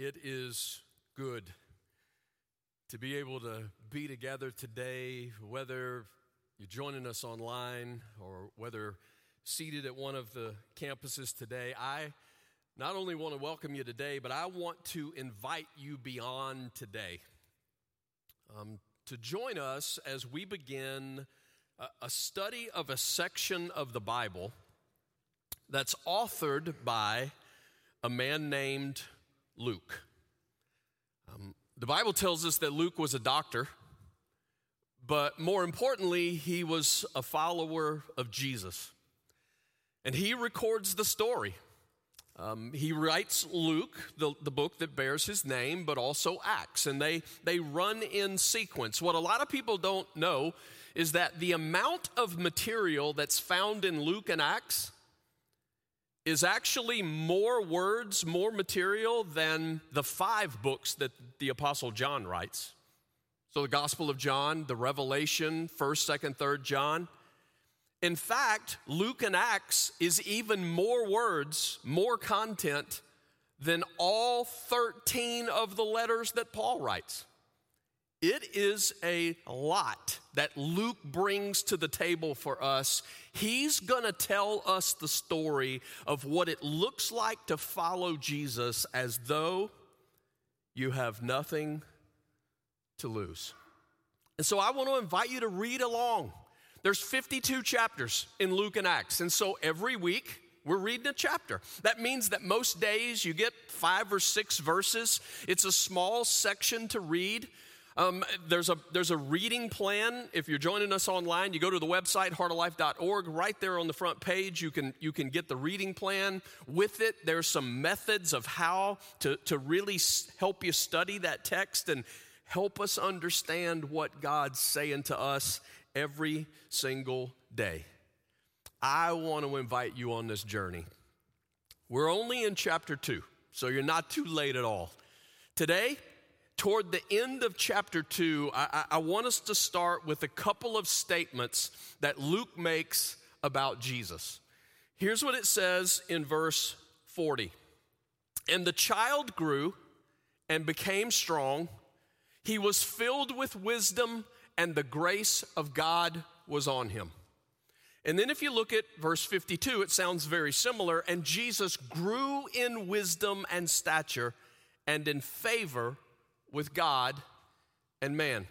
It is good to be able to be together today, whether you're joining us online or whether seated at one of the campuses today. I not only want to welcome you today, but I want to invite you beyond today um, to join us as we begin a, a study of a section of the Bible that's authored by a man named Luke. Um, the Bible tells us that Luke was a doctor, but more importantly, he was a follower of Jesus. And he records the story. Um, he writes Luke, the, the book that bears his name, but also Acts, and they, they run in sequence. What a lot of people don't know is that the amount of material that's found in Luke and Acts is actually more words, more material than the five books that the Apostle John writes. So, the Gospel of John, the Revelation, 1st, 2nd, 3rd John. In fact, Luke and Acts is even more words, more content than all 13 of the letters that Paul writes. It is a lot that Luke brings to the table for us. He's going to tell us the story of what it looks like to follow Jesus as though you have nothing to lose. And so I want to invite you to read along. There's 52 chapters in Luke and Acts. And so every week, we're reading a chapter. That means that most days you get five or six verses. It's a small section to read. Um, there's, a, there's a reading plan. If you're joining us online, you go to the website, heartoflife.org. Right there on the front page, you can, you can get the reading plan. With it, there's some methods of how to, to really help you study that text and help us understand what God's saying to us every single day. I want to invite you on this journey. We're only in chapter two, so you're not too late at all. Today, toward the end of chapter 2, I, I, want us to start with a couple of statements that Luke makes about Jesus. Here's what it says in verse 40 And the child grew and became strong, he was filled with wisdom, and the grace of God was on him. And then if you look at verse 52, it sounds very similar. And Jesus grew in wisdom and stature and in favor with God and man.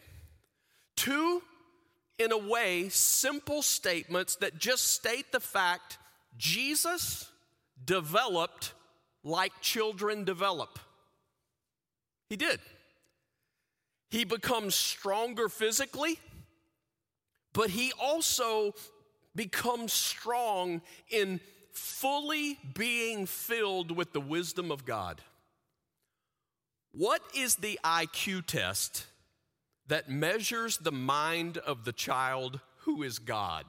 Two, in a way, simple statements that just state the fact Jesus developed like children develop. He did. He becomes stronger physically, but he also becomes strong in fully being filled with the wisdom of God. What is the IQ test that measures the mind of the child who is God?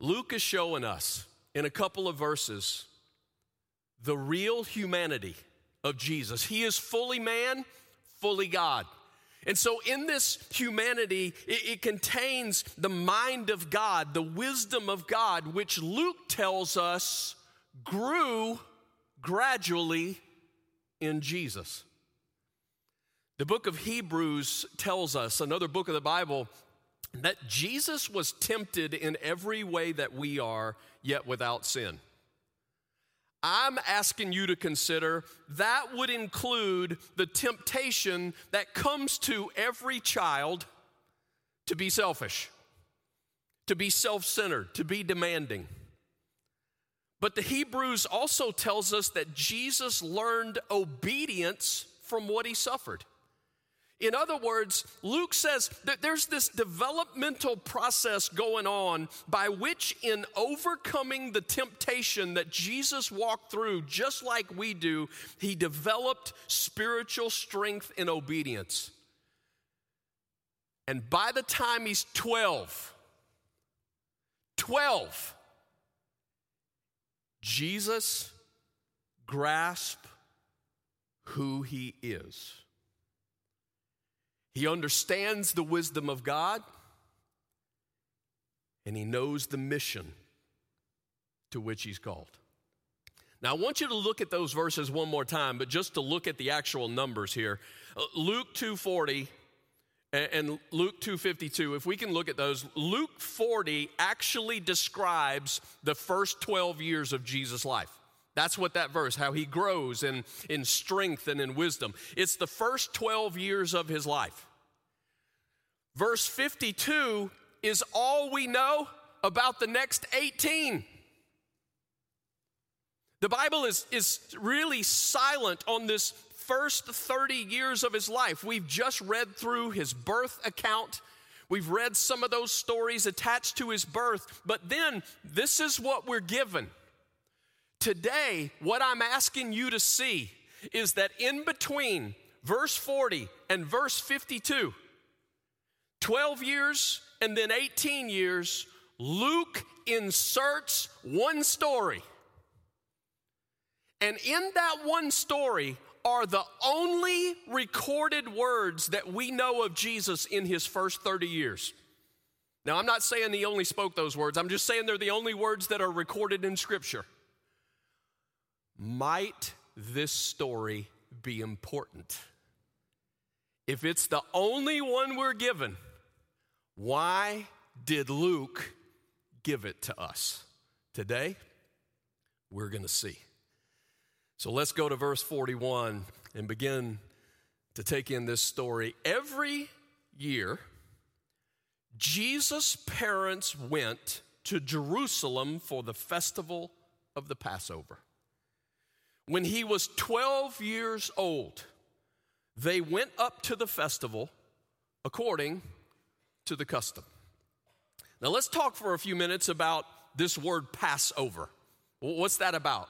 Luke is showing us in a couple of verses the real humanity of Jesus. He is fully man, fully God. And so, in this humanity, it, it, contains the mind of God, the wisdom of God, which Luke tells us grew gradually in Jesus. The book of Hebrews tells us, another book of the Bible, that Jesus was tempted in every way that we are, yet without sin. I'm asking you to consider that would include the temptation that comes to every child to be selfish, to be self centered, to be demanding. But the Hebrews also tells us that Jesus learned obedience from what he suffered. In other words, Luke says that there's this developmental process going on by which, in overcoming the temptation that Jesus walked through, just like we do, he developed spiritual strength and obedience. And by the time he's 12, 12, Jesus grasp who he is. He understands the wisdom of God and he knows the mission to which he's called. Now, I want you to look at those verses one more time, but just to look at the actual numbers here. Uh, Luke 240 and Luke 252, if we can look at those, Luke 40 actually describes the first 12 years of Jesus' life. That's what that verse, how he grows in, in strength and in wisdom. It's the first 12 years of his life. Verse 52 is all we know about the next 18. The Bible is, is really silent on this first 30 years of his life. We've just read through his birth account. We've read some of those stories attached to his birth, but then this is what we're given. Today, what I'm asking you to see is that in between verse 40 and verse 52, 12 years and then 18 years, Luke inserts one story. And in that one story are the only recorded words that we know of Jesus in his first 30 years. Now, I'm not saying he only spoke those words, I'm just saying they're the only words that are recorded in Scripture. Might this story be important? If it's the only one we're given, why did Luke give it to us? Today, we're going to see. So let's go to verse 41 and begin to take in this story. Every year, Jesus' parents went to Jerusalem for the festival of the Passover. When he was 12 years old, they went up to the festival according to the custom. Now, let's talk for a few minutes about this word Passover. What's that about?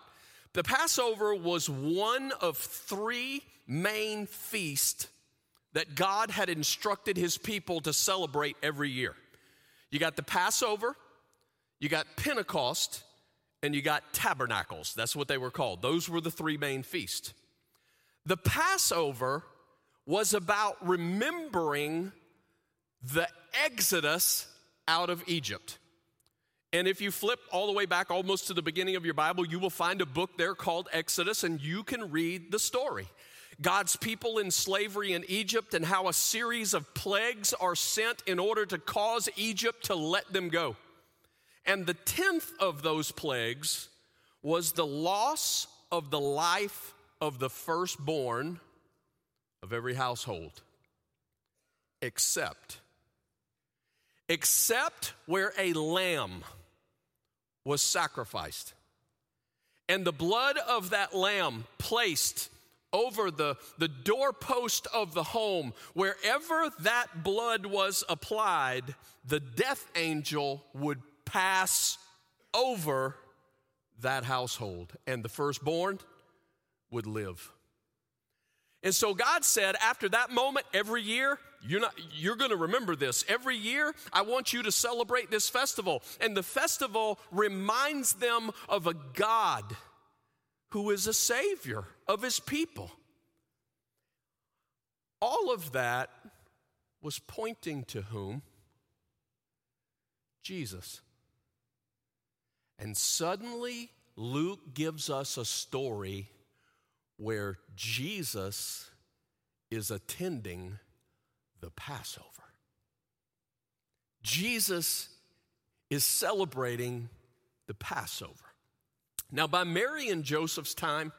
The Passover was one of three main feasts that God had instructed his people to celebrate every year. You got the Passover, you got Pentecost, and you got tabernacles. That's what they were called. Those were the three main feasts. The Passover was about remembering the exodus out of Egypt. And if you flip all the way back almost to the beginning of your Bible, you will find a book there called Exodus, and you can read the story. God's people in slavery in Egypt, and how a series of plagues are sent in order to cause Egypt to let them go. And the tenth of those plagues was the loss of the life of the firstborn of every household, except, except where a lamb was sacrificed. And the blood of that lamb placed over the, the doorpost of the home, wherever that blood was applied, the death angel would pass over that household, and the firstborn would live. And so God said, after that moment, every year, you're not you're going to remember this. Every year i want you to celebrate this festival. And the festival reminds them of a god who is a savior of his people. All of that was pointing to whom? Jesus. And suddenly luke gives us a story where jesus is attending the Passover. Jesus is celebrating the Passover. Now, by Mary and Joseph's time,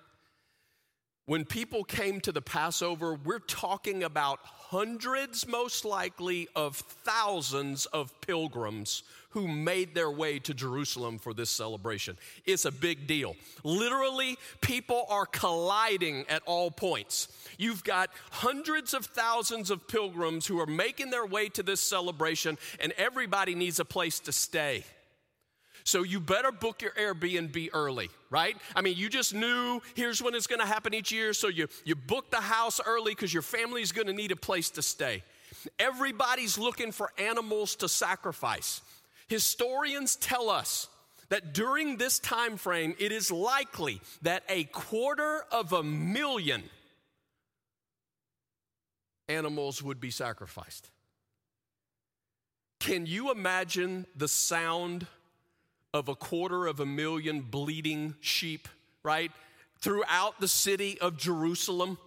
when people came to the Passover, we're talking about hundreds, most likely, of thousands of pilgrims who made their way to Jerusalem for this celebration. It's a big deal. Literally, people are colliding at all points. You've got hundreds of thousands of pilgrims who are making their way to this celebration, and everybody needs a place to stay. So you better book your Airbnb early, right? I mean, you just knew here's when it's gonna happen each year, so you, you book the house early because your family's gonna need a place to stay. Everybody's looking for animals to sacrifice. Historians tell us that during this time frame, it is likely that a quarter of a million animals would be sacrificed. Can you imagine the sound of a quarter of a million bleeding sheep right? Throughout the city of Jerusalem.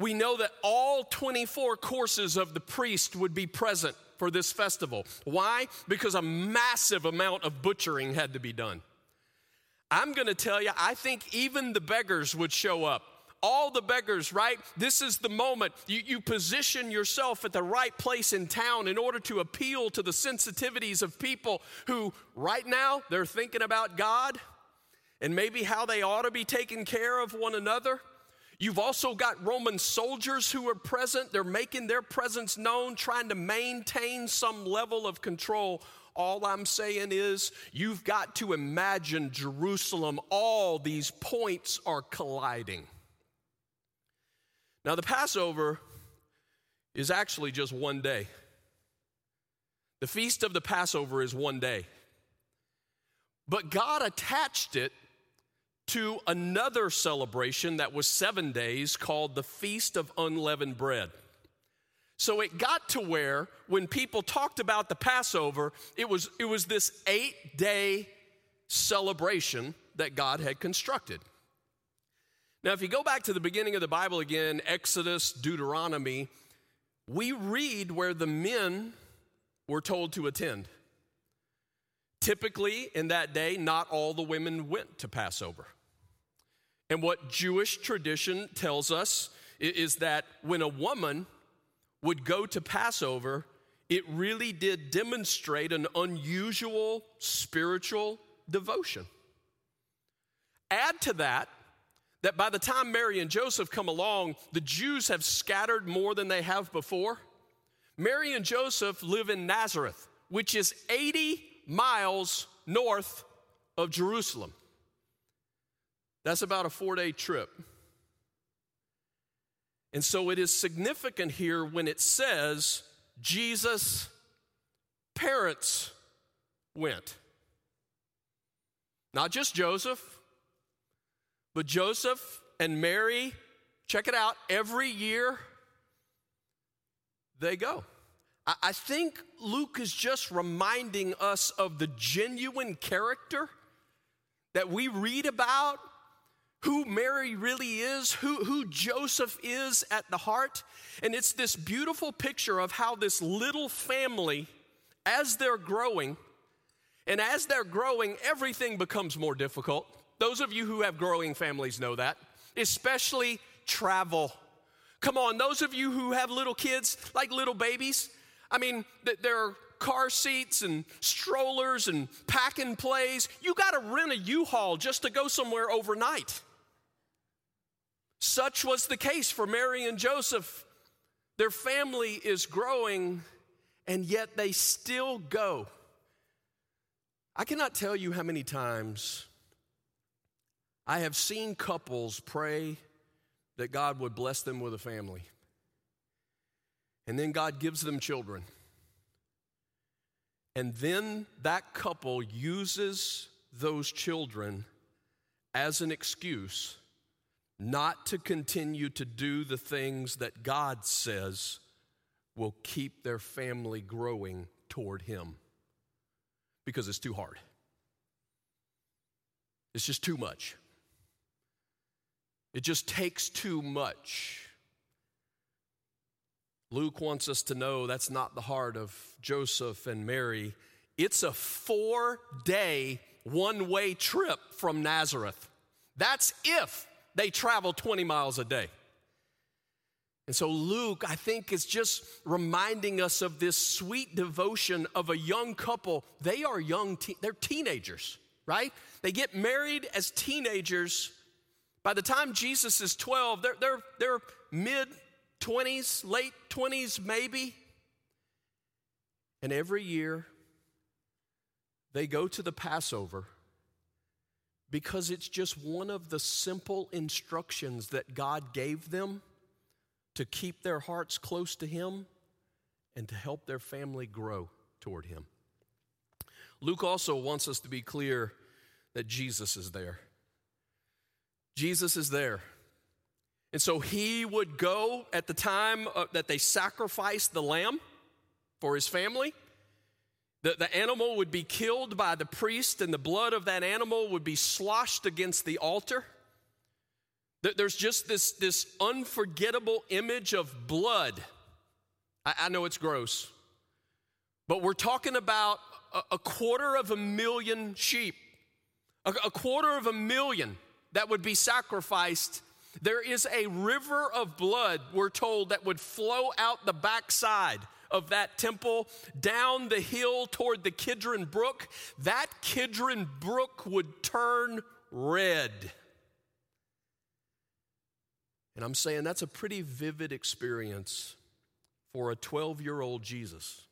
We know that all 24 courses of the priest would be present for this festival. Why? Because a massive amount of butchering had to be done. I'm gonna tell you, I think even the beggars would show up all the beggars, right? This is the moment. You, you position yourself at the right place in town in order to appeal to the sensitivities of people who, right now, they're thinking about God and maybe how they ought to be taking care of one another. You've also got Roman soldiers who are present. They're making their presence known, trying to maintain some level of control. All I'm saying is, you've got to imagine Jerusalem. All these points are colliding. Now, the Passover is actually just one day. The feast of the Passover is one day. But God attached it to another celebration that was seven days called the Feast of Unleavened Bread. So it got to where when people talked about the Passover, it was, it was this eight day celebration that God had constructed. Now, if you go back to the beginning of the Bible again, Exodus, Deuteronomy, we read where the men were told to attend. Typically, in that day, not all the women went to Passover. And what Jewish tradition tells us is that when a woman would go to Passover, it really did demonstrate an unusual spiritual devotion. Add to that that by the time Mary and Joseph come along, the Jews have scattered more than they have before. Mary and Joseph live in Nazareth, which is 80 miles north of Jerusalem. That's about a four day trip. And so it is significant here when it says Jesus' parents went. Not just Joseph, but Joseph and Mary, check it out, every year they go. I think Luke is just reminding us of the genuine character that we read about, who Mary really is, who, who Joseph is at the heart. And it's this beautiful picture of how this little family, as they're growing, and as they're growing, everything becomes more difficult. Those of you who have growing families know that, especially travel. Come on, those of you who have little kids, like little babies, I mean, there are car seats and strollers and pack and plays. You got to rent a U Haul just to go somewhere overnight. Such was the case for Mary and Joseph. Their family is growing, and yet they still go. I cannot tell you how many times I have seen couples pray that God would bless them with a family. And then God gives them children. And then that couple uses those children as an excuse not to continue to do the things that God says will keep their family growing toward Him because it's too hard. It's just too much. It just takes too much. Luke wants us to know that's not the heart of Joseph and Mary. It's a four day, one way trip from Nazareth. That's if they travel 20 miles a day. And so Luke, I think, is just reminding us of this sweet devotion of a young couple. They are young, te- they're teenagers, right? They get married as teenagers by the time Jesus is 12, they're, they're, they're mid 20s, late 20s, maybe. And every year, they go to the Passover because it's just one of the simple instructions that God gave them to keep their hearts close to Him and to help their family grow toward Him. Luke also wants us to be clear that Jesus is there. Jesus is there. And so he would go at the time uh, that they sacrificed the lamb for his family. The, the animal would be killed by the priest, and the blood of that animal would be sloshed against the altar. There's just this, this unforgettable image of blood. I, I know it's gross, but we're talking about a, a quarter of a million sheep, a, a quarter of a million that would be sacrificed. There is a river of blood, we're told, that would flow out the backside of that temple down the hill toward the Kidron Brook. That Kidron Brook would turn red. And I'm saying that's a pretty vivid experience for a 12 year old Jesus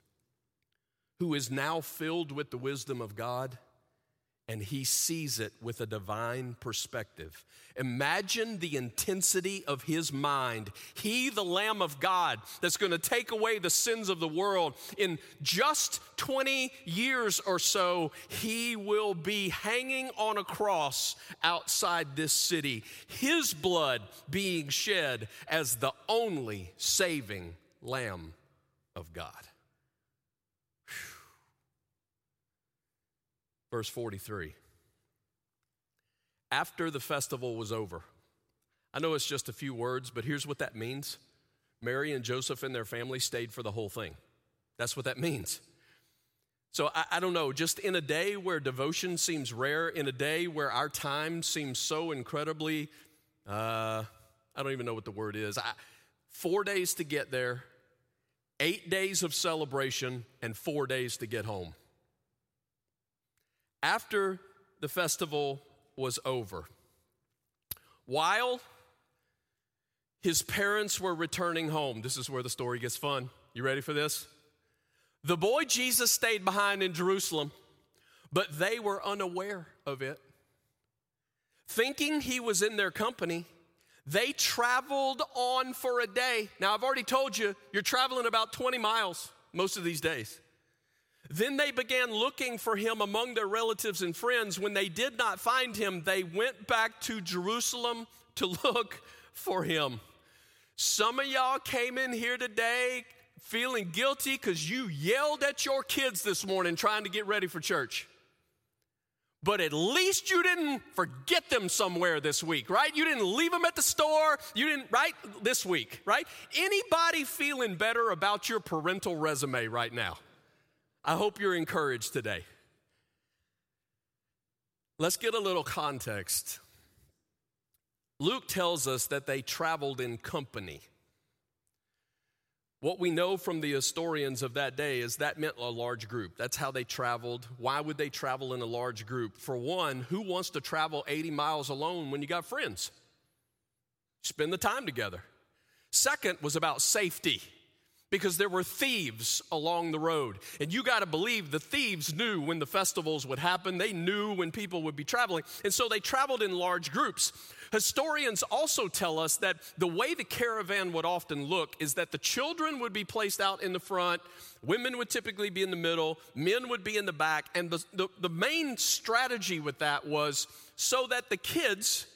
who is now filled with the wisdom of God and he sees it with a divine perspective. Imagine the intensity of his mind. He, the Lamb of God, that's going to take away the sins of the world. In just 20 years or so, he will be hanging on a cross outside this city, his blood being shed as the only saving Lamb of God. Verse 43. After the festival was over, I know it's just a few words, but here's what that means Mary and Joseph and their family stayed for the whole thing. That's what that means. So I, I, don't know, just in a day where devotion seems rare, in a day where our time seems so incredibly, uh, I don't even know what the word is. I, four days to get there, eight days of celebration, and four days to get home. After the festival was over, while his parents were returning home, this is where the story gets fun. You ready for this? The boy Jesus stayed behind in Jerusalem, but they were unaware of it. Thinking he was in their company, they traveled on for a day. Now, I've already told you, you're traveling about 20 miles most of these days. Then they began looking for him among their relatives and friends. When they did not find him, they went back to Jerusalem to look for him. Some of y'all came in here today feeling guilty because you yelled at your kids this morning trying to get ready for church. But at least you didn't forget them somewhere this week, right? You didn't leave them at the store. You didn't, right? This week, right? Anybody feeling better about your parental resume right now? I hope you're encouraged today. Let's get a little context. Luke tells us that they traveled in company. What we know from the historians of that day is that meant a large group. That's how they traveled. Why would they travel in a large group? For one, who wants to travel 80 miles alone when you got friends? Spend the time together. Second was about safety because there were thieves along the road. And you got to believe the thieves knew when the festivals would happen, they knew when people would be traveling. And so they traveled in large groups. Historians also tell us that the way the caravan would often look is that the children would be placed out in the front, women would typically be in the middle, men would be in the back. And the, the, the main strategy with that was so that the kids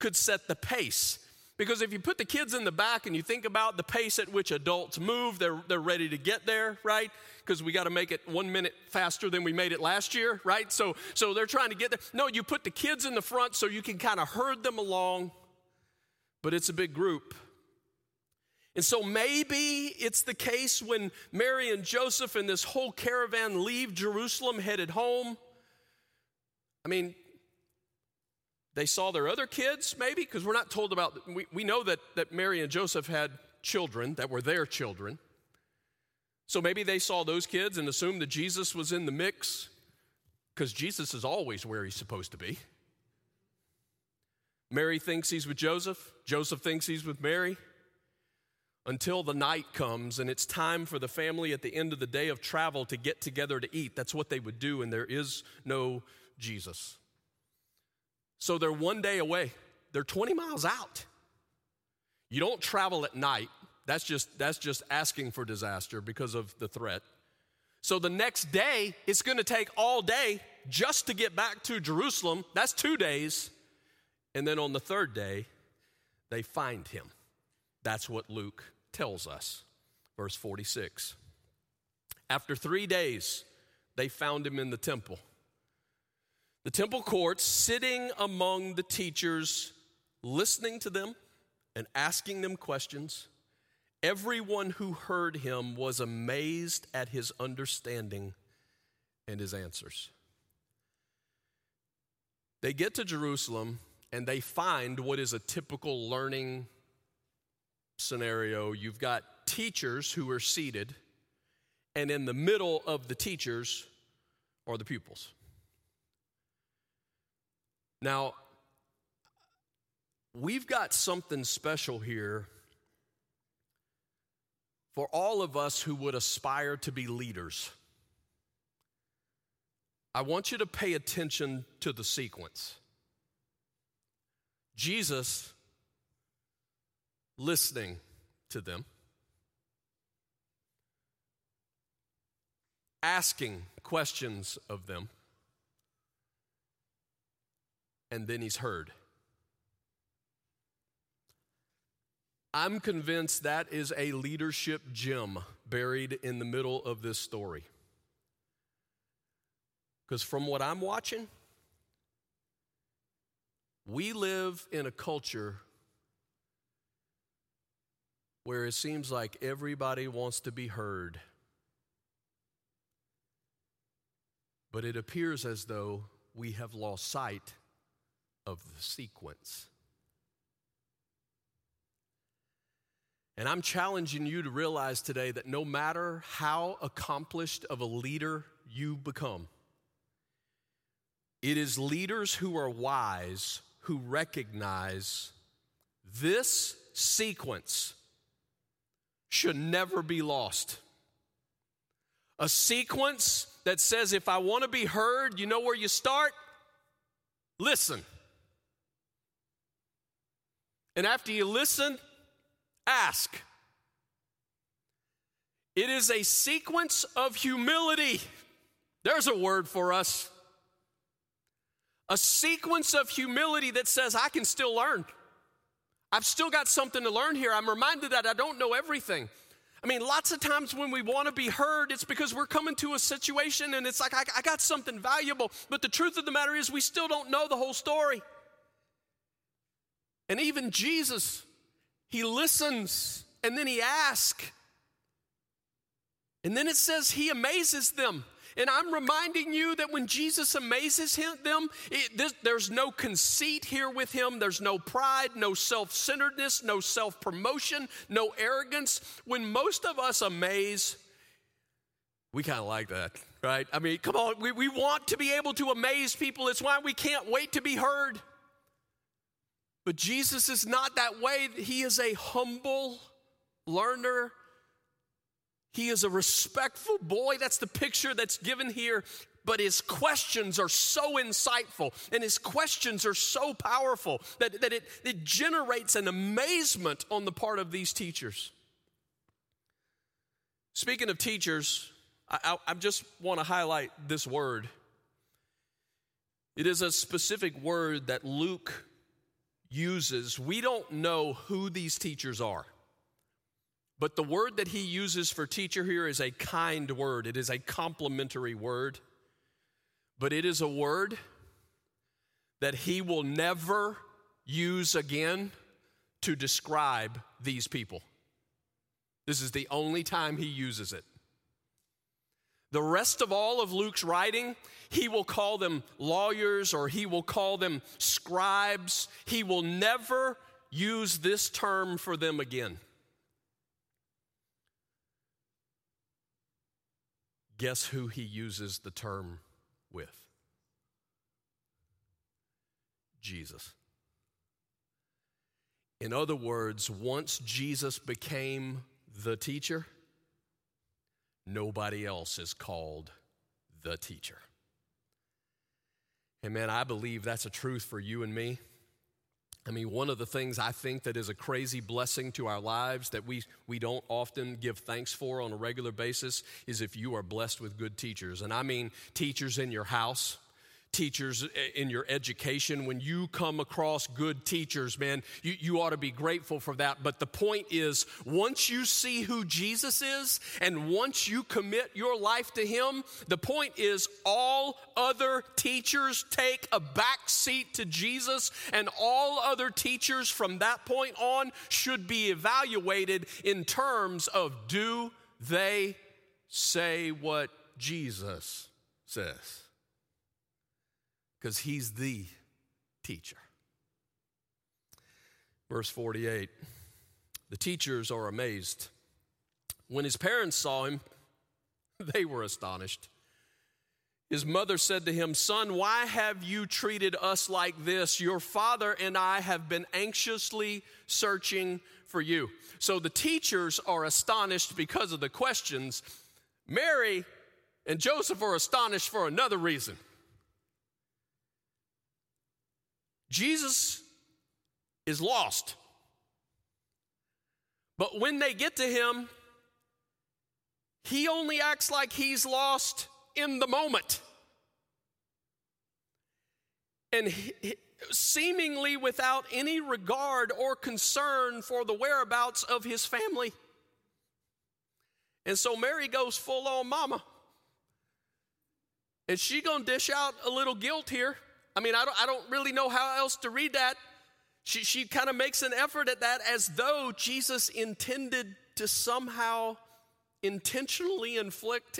could set the pace because if you put the kids in the back and you think about the pace at which adults move, they're, they're ready to get there, right? Because we got to make it one minute faster than we made it last year, right? So, so they're trying to get there. No, you put the kids in the front so you can kind of herd them along, but it's a big group. And so maybe it's the case when Mary and Joseph and this whole caravan leave Jerusalem headed home. I mean, they saw their other kids, maybe, because we're not told about, we, we know that, that Mary and Joseph had children that were their children. So maybe they saw those kids and assumed that Jesus was in the mix, because Jesus is always where he's supposed to be. Mary thinks he's with Joseph, Joseph thinks he's with Mary. Until the night comes and it's time for the family at the end of the day of travel to get together to eat. That's what they would do, and there is no Jesus. So they're one day away. They're 20 miles out. You don't travel at night. That's just, that's just asking for disaster because of the threat. So the next day, it's going to take all day just to get back to Jerusalem. That's two days. And then on the third day, they find him. That's what Luke tells us. Verse 46. After three days, they found him in the temple. The temple courts, sitting among the teachers, listening to them and asking them questions. Everyone who heard him was amazed at his understanding and his answers. They get to Jerusalem and they find what is a typical learning scenario. You've got teachers who are seated, and in the middle of the teachers are the pupils. Now, we've got something special here for all of us who would aspire to be leaders. I want you to pay attention to the sequence. Jesus listening to them, asking questions of them, and then he's heard. I'm convinced that is a leadership gem buried in the middle of this story. Because from what I'm watching, we live in a culture where it seems like everybody wants to be heard. But it appears as though we have lost sight of the sequence. And I'm challenging you to realize today that no matter how accomplished of a leader you become, it is leaders who are wise who recognize this sequence should never be lost. A sequence that says, if I want to be heard, you know where you start? Listen. And after you listen, ask. It is a sequence of humility. There's a word for us. A sequence of humility that says, I can still learn. I've still got something to learn here. I'm reminded that I don't know everything. I mean, lots of times when we want to be heard, it's because we're coming to a situation and it's like, I, I, got something valuable. But the truth of the matter is, we still don't know the whole story. And even Jesus, he listens and then he asks. And then it says he amazes them. And I'm reminding you that when Jesus amazes him, them, it, this, there's no conceit here with him. There's no pride, no self centeredness, no self promotion, no arrogance. When most of us amaze, we kind of like that, right? I mean, come on, we, we want to be able to amaze people. It's why we can't wait to be heard. But Jesus is not that way. He is a humble learner he is a respectful boy. That's the picture that's given here. But his questions are so insightful and his questions are so powerful that, that it, it generates an amazement on the part of these teachers. Speaking of teachers, I, I, I just want to highlight this word. It is a specific word that Luke uses. We don't know who these teachers are. But the word that he uses for teacher here is a kind word, it is a complimentary word. But it is a word that he will never use again to describe these people. This is the only time he uses it. The rest of all of Luke's writing, he will call them lawyers or he will call them scribes. He will never use this term for them again. Guess who he uses the term with? Jesus. In other words, once Jesus became the teacher, nobody else is called the teacher. And man, I believe that's a truth for you and me. I mean, one of the things I think that is a crazy blessing to our lives that we, we don't often give thanks for on a regular basis is if you are blessed with good teachers. And I mean teachers in your house, teachers in your education, when you come across good teachers, man, you, you ought to be grateful for that. But the point is, once you see who Jesus is and once you commit your life to Him, the point is, all other teachers take a back seat to Jesus, and all other teachers from that point on should be evaluated in terms of do they say what Jesus says? Because he's the teacher. Verse 48 the teachers are amazed. When his parents saw him, they were astonished. His mother said to him, Son, why have you treated us like this? Your father and I have been anxiously searching for you. So the teachers are astonished because of the questions. Mary and Joseph are astonished for another reason. Jesus is lost. But when they get to him, he only acts like he's lost in the moment. And he, seemingly without any regard or concern for the whereabouts of his family. And so Mary goes full on mama. And she gonna dish out a little guilt here. I mean, I don't, I don't really know how else to read that. She, she kind of makes an effort at that as though Jesus intended to somehow intentionally inflict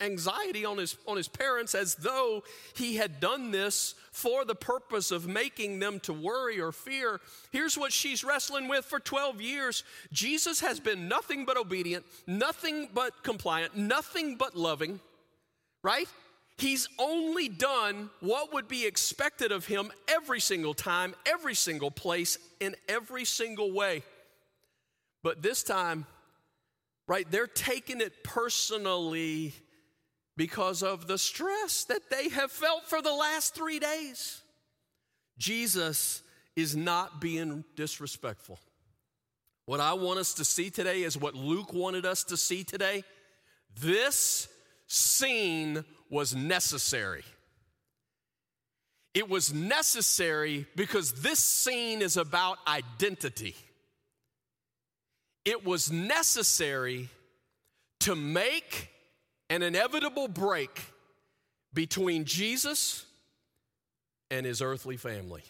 anxiety on his, on his parents as though he had done this for the purpose of making them to worry or fear. Here's what she's wrestling with for 12 years Jesus has been nothing but obedient, nothing but compliant, nothing but loving, right? He's only done what would be expected of him every single time, every single place, in every single way. But this time, right, they're taking it personally because of the stress that they have felt for the last three days. Jesus is not being disrespectful. What I want us to see today is what Luke wanted us to see today. This scene was necessary. It was necessary because this scene is about identity. It was necessary to make an inevitable break between Jesus and his earthly family.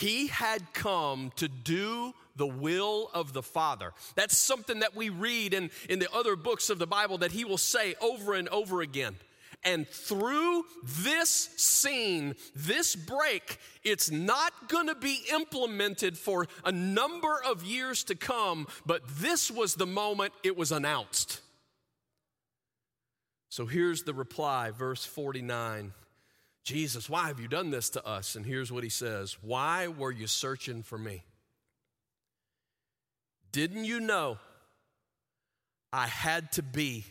He had come to do the will of the Father. That's something that we read in, in the other books of the Bible that he will say over and over again. And through this scene, this break, it's not going to be implemented for a number of years to come, but this was the moment it was announced. So here's the reply, verse 49. Jesus, why have you done this to us? And here's what he says Why were you searching for me? Didn't you know I had to be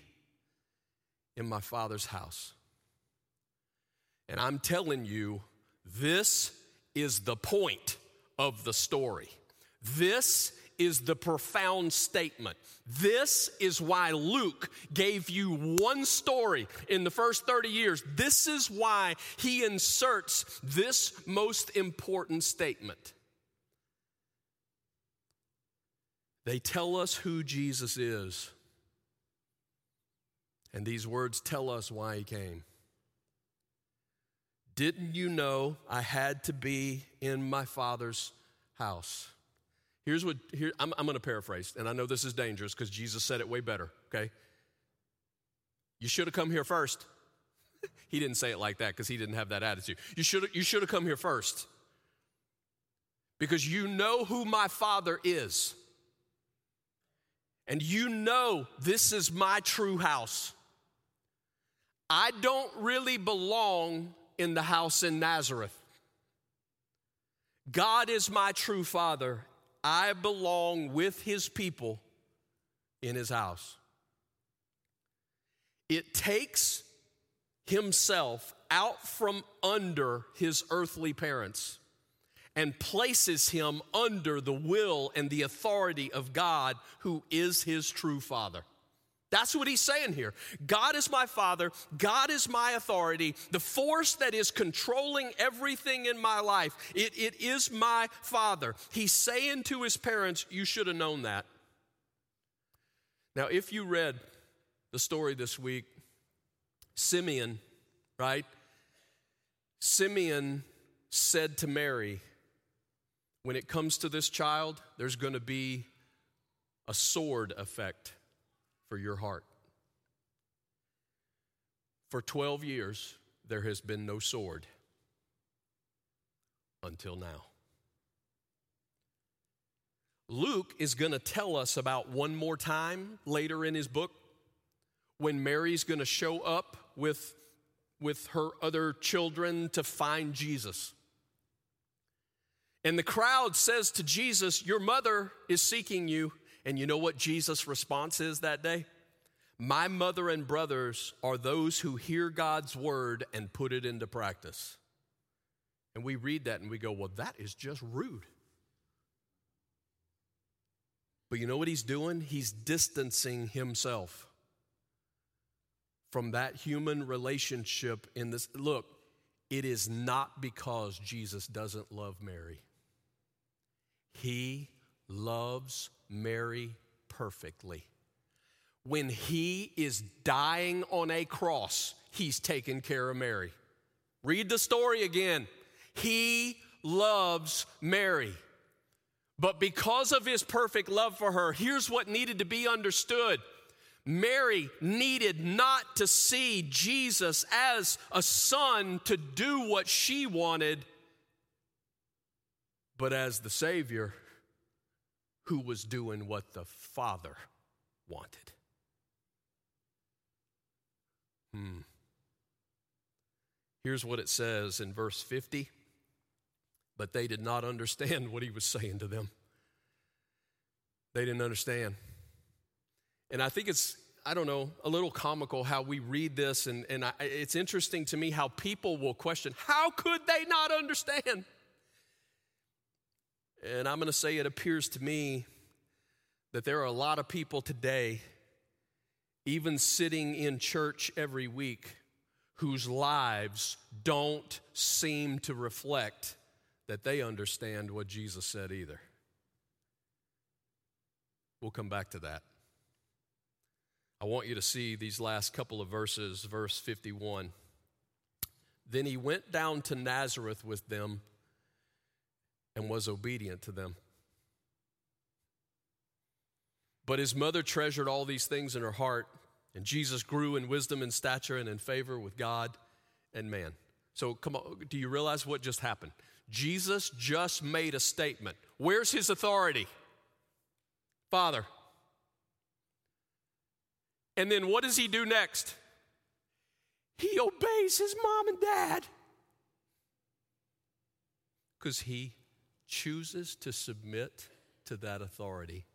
in my father's house? And I'm telling you, this is the point of the story. This is the profound statement. This is why Luke gave you one story in the first 30 years. This is why he inserts this most important statement. They tell us who Jesus is, and these words tell us why he came. Didn't you know I had to be in my father's house? Here's what here, I'm, I'm going to paraphrase, and I know this is dangerous because Jesus said it way better, okay? You should have come here first. he didn't say it like that because he didn't have that attitude. You should you should have come here first. Because you know who my father is. And you know this is my true house. I don't really belong in the house in Nazareth. God is my true father, I belong with his people in his house. It takes himself out from under his earthly parents and places him under the will and the authority of God, who is his true father. That's what he's saying here. God is my father. God is my authority. The force that is controlling everything in my life, it, it is my father. He's saying to his parents, You should have known that. Now, if you read the story this week, Simeon, right? Simeon said to Mary, When it comes to this child, there's going to be a sword effect for your heart. For 12 years, there has been no sword until now. Luke is going to tell us about one more time later in his book when Mary's going to show up with, with her other children to find Jesus. And the crowd says to Jesus, Your mother is seeking you. And you know what Jesus' response is that day? My mother and brothers are those who hear God's word and put it into practice. And we read that and we go, well, that is just rude. But you know what he's doing? He's distancing himself from that human relationship in this. Look, it is not because Jesus doesn't love Mary, he loves Mary perfectly. When he is dying on a cross, he's taking care of Mary. Read the story again. He loves Mary. But because of his perfect love for her, here's what needed to be understood. Mary needed not to see Jesus as a son to do what she wanted, but as the Savior who was doing what the Father wanted. Hmm. Here's what it says in verse 50 but they did not understand what he was saying to them. They didn't understand. And I think it's, I don't know, a little comical how we read this, and, and I, it's interesting to me how people will question how could they not understand? And I'm going to say it appears to me that there are a lot of people today, even sitting in church every week, whose lives don't seem to reflect that they understand what Jesus said either. We'll come back to that. I want you to see these last couple of verses, verse 51. Then he went down to Nazareth with them and was obedient to them. But his mother treasured all these things in her heart, and Jesus grew in wisdom and stature and in favor with God and man. So, come on, do you realize what just happened? Jesus just made a statement. Where's his authority? Father. And then what does he do next? He obeys his mom and dad because he chooses to submit to that authority.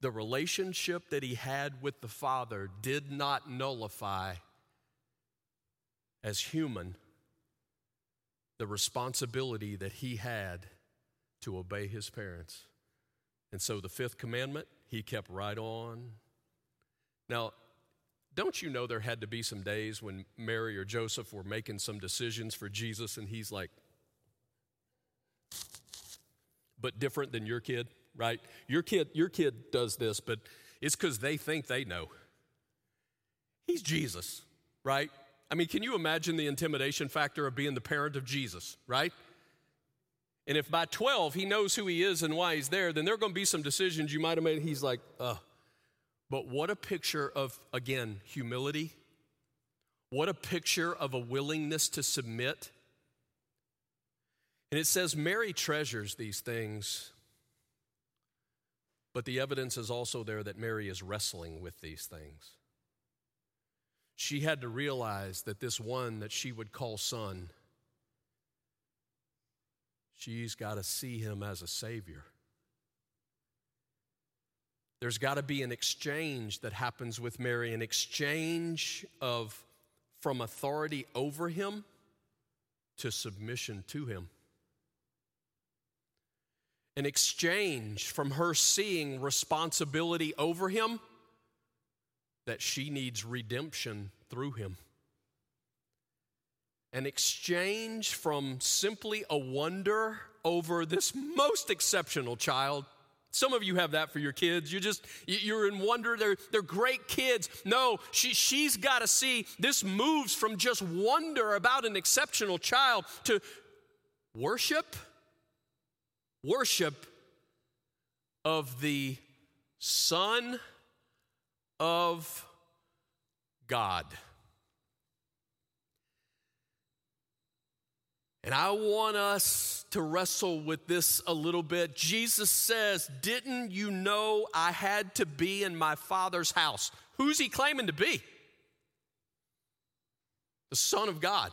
The relationship that he had with the Father did not nullify, as human, the responsibility that he had to obey his parents. And so the fifth commandment, he kept right on. Now, don't you know there had to be some days when Mary or Joseph were making some decisions for Jesus and he's like, but different than your kid, right? Your kid, your kid does this, but it's because they think they know. He's Jesus, right? I mean, can you imagine the intimidation factor of being the parent of Jesus, right? And if by 12 he knows who he is and why he's there, then there are going to be some decisions you might have made. He's like, uh. But what a picture of, again, humility. What a picture of a willingness to submit. And it says Mary treasures these things, but the evidence is also there that Mary is wrestling with these things. She had to realize that this one that she would call son, she's got to see him as a savior. There's got to be an exchange that happens with Mary, an exchange of from authority over him to submission to him. An exchange from her seeing responsibility over him that she needs redemption through him. An exchange from simply a wonder over this most exceptional child. Some of you have that for your kids. You just you're in wonder. They're they're great kids. No, she she's got to see this moves from just wonder about an exceptional child to worship, worship of the Son of God. And I want us to wrestle with this a little bit. Jesus says, Didn't you know I had to be in my Father's house? Who's he claiming to be? The Son of God.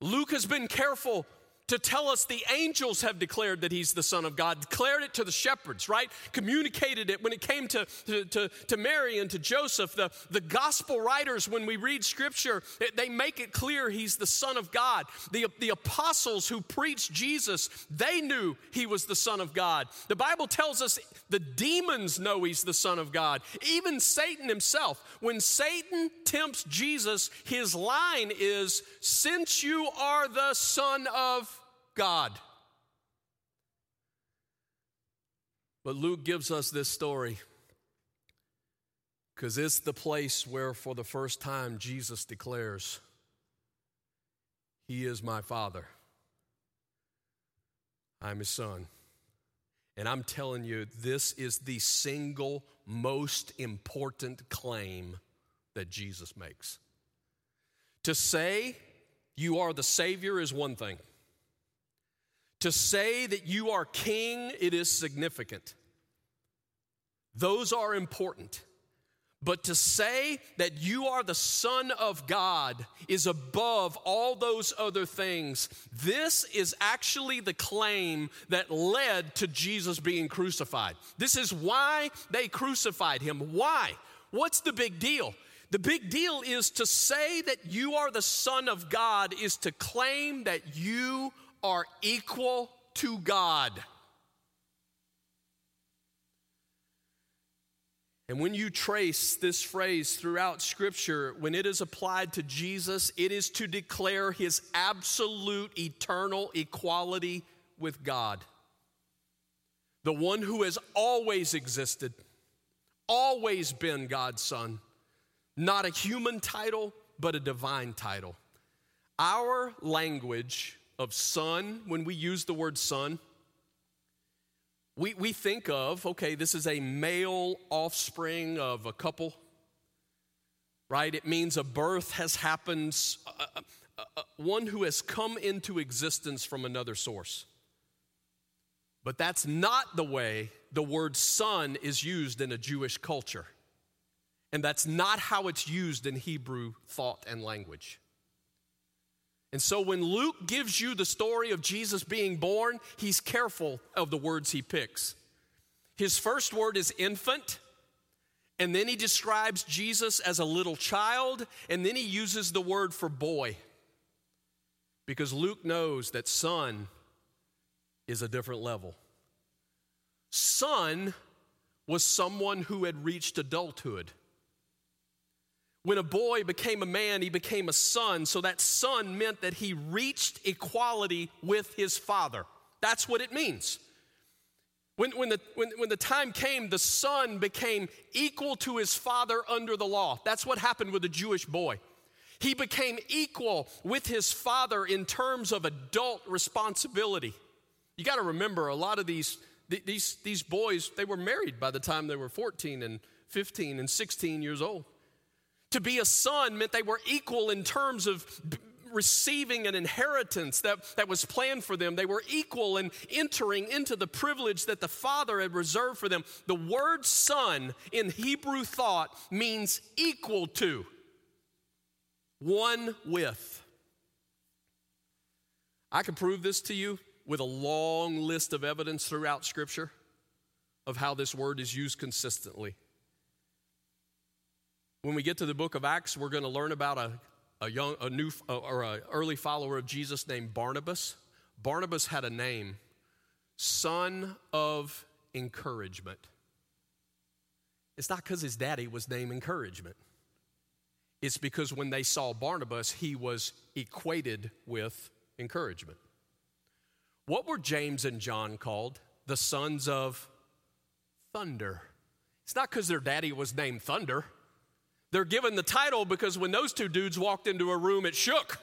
Luke has been careful to tell us the angels have declared that he's the Son of God, declared it to the shepherds, right? Communicated it when it came to, to, to, to, Mary and to Joseph. The, the gospel writers, when we read scripture, they make it clear he's the Son of God. The, the apostles who preached Jesus, they knew he was the Son of God. The Bible tells us the demons know he's the Son of God. Even Satan himself, when Satan tempts Jesus, his line is, Since you are the Son of God. But Luke gives us this story because it's the place where, for the first time, Jesus declares, He is my Father. I'm His Son. And I'm telling you, this is the single most important claim that Jesus makes. To say you are the Savior is one thing. To say that you are king, it is significant. Those are important. But to say that you are the Son of God is above all those other things. This is actually the claim that led to Jesus being crucified. This is why they crucified him. Why? What's the big deal? The big deal is to say that you are the Son of God, is to claim that you are equal to God. And when you trace this phrase throughout Scripture, when it is applied to Jesus, it is to declare his absolute eternal equality with God. The one who has always existed, always been God's Son. Not a human title, but a divine title. Our language of son, when we use the word son, we, we think of, okay, this is a male offspring of a couple, right? It means a birth has happened, uh, uh, uh, one who has come into existence from another source. But that's not the way the word son is used in a Jewish culture. And that's not how it's used in Hebrew thought and language. And so when Luke gives you the story of Jesus being born, he's careful of the words he picks. His first word is infant, and then he describes Jesus as a little child, and then he uses the word for boy. Because Luke knows that son is a different level. Son was someone who had reached adulthood. When a boy became a man, he became a son. So that son meant that he reached equality with his father. That's what it means. When, when, the, when, when the time came, the son became equal to his father under the law. That's what happened with the Jewish boy. He became equal with his father in terms of adult responsibility. You got to remember, a lot of these, these, these boys, they were married by the time they were 14 and 15 and 16 years old. To be a son meant they were equal in terms of receiving an inheritance that, that was planned for them. They were equal in entering into the privilege that the Father had reserved for them. The word son in Hebrew thought means equal to, one with. I can prove this to you with a long list of evidence throughout Scripture of how this word is used consistently. When we get to the book of Acts, we're going to learn about a, a young, a new, uh, or an early follower of Jesus named Barnabas. Barnabas had a name, son of encouragement. It's not because his daddy was named encouragement. It's because when they saw Barnabas, he was equated with encouragement. What were James and John called? The sons of thunder. It's not because their daddy was named Thunder. They're given the title because when those two dudes walked into a room, it shook.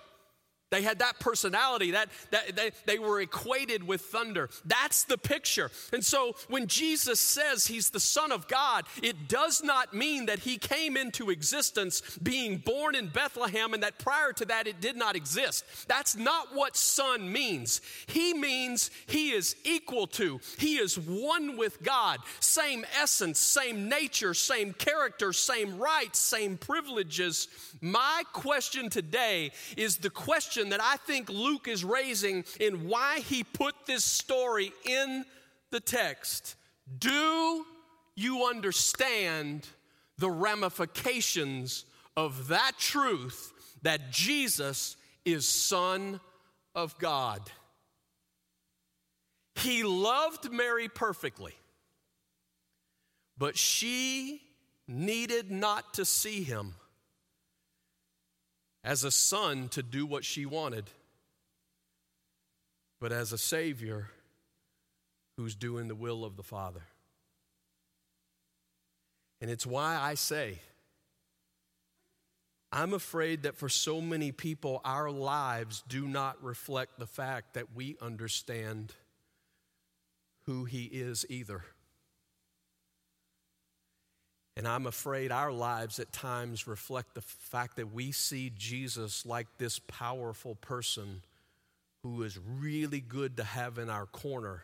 They had that personality, that, that they, they were equated with thunder. That's the picture. And so when Jesus says he's the Son of God, it does not mean that he came into existence being born in Bethlehem and that prior to that it did not exist. That's not what Son means. He means he is equal to, he is one with God, same essence, same nature, same character, same rights, same privileges. My question today is the question question that I think Luke is raising in why he put this story in the text. Do you understand the ramifications of that truth that Jesus is Son of God? He loved Mary perfectly, but she needed not to see him as a son to do what she wanted, but as a Savior who's doing the will of the Father. And it's why I say, I'm afraid that for so many people, our lives do not reflect the fact that we understand who He is either. And I'm afraid our lives at times reflect the fact that we see Jesus like this powerful person who is really good to have in our corner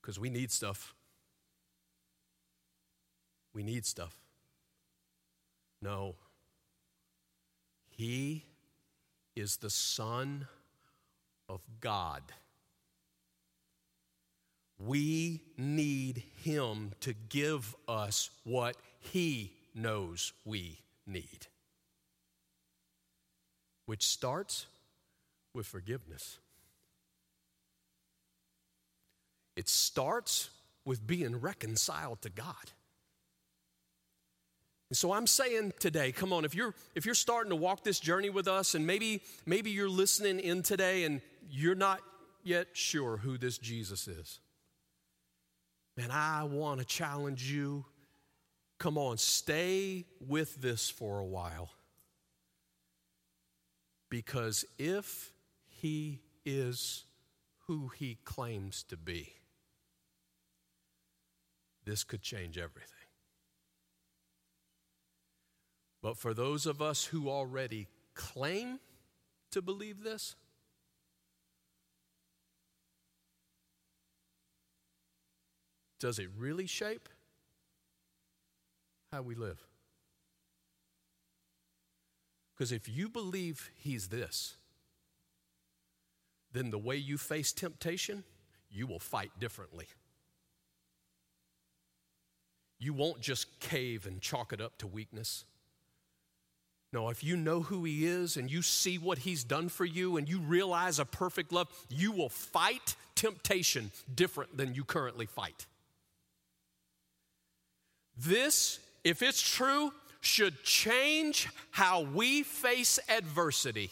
because we need stuff. We need stuff. No. He is the Son of God. We need Him to give us what He knows we need, which starts with forgiveness. It starts with being reconciled to God. And so I'm saying today, come on, if you're if you're starting to walk this journey with us and maybe maybe you're listening in today and you're not yet sure who this Jesus is. Man, I want to challenge you. Come on, stay with this for a while. Because if he is who he claims to be, this could change everything. But for those of us who already claim to believe this, Does it really shape how we live? Because if you believe He's this, then the way you face temptation, you will fight differently. You won't just cave and chalk it up to weakness. No, if you know who He is and you see what He's done for you and you realize a perfect love, you will fight temptation different than you currently fight. This, if it's true, should change how we face adversity.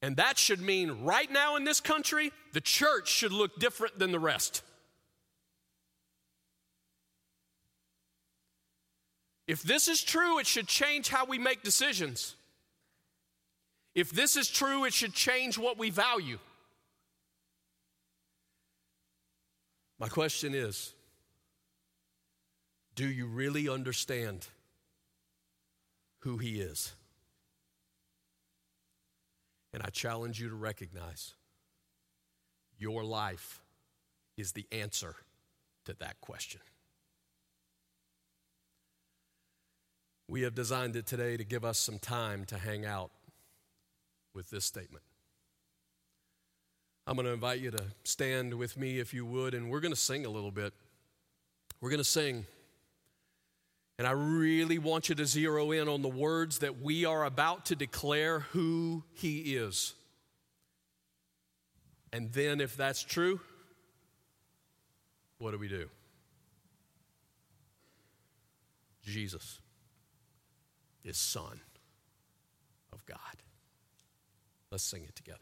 And that should mean right now in this country, the church should look different than the rest. If this is true, it should change how we make decisions. If this is true, it should change what we value. My question is do you really understand who He is? And I challenge you to recognize your life is the answer to that question. We have designed it today to give us some time to hang out with this statement. I'm going to invite you to stand with me if you would, and we're going to sing a little bit. We're going to sing. And I really want you to zero in on the words that we are about to declare who He is. And then, if that's true, what do we do? Jesus is Son of God. Let's sing it together.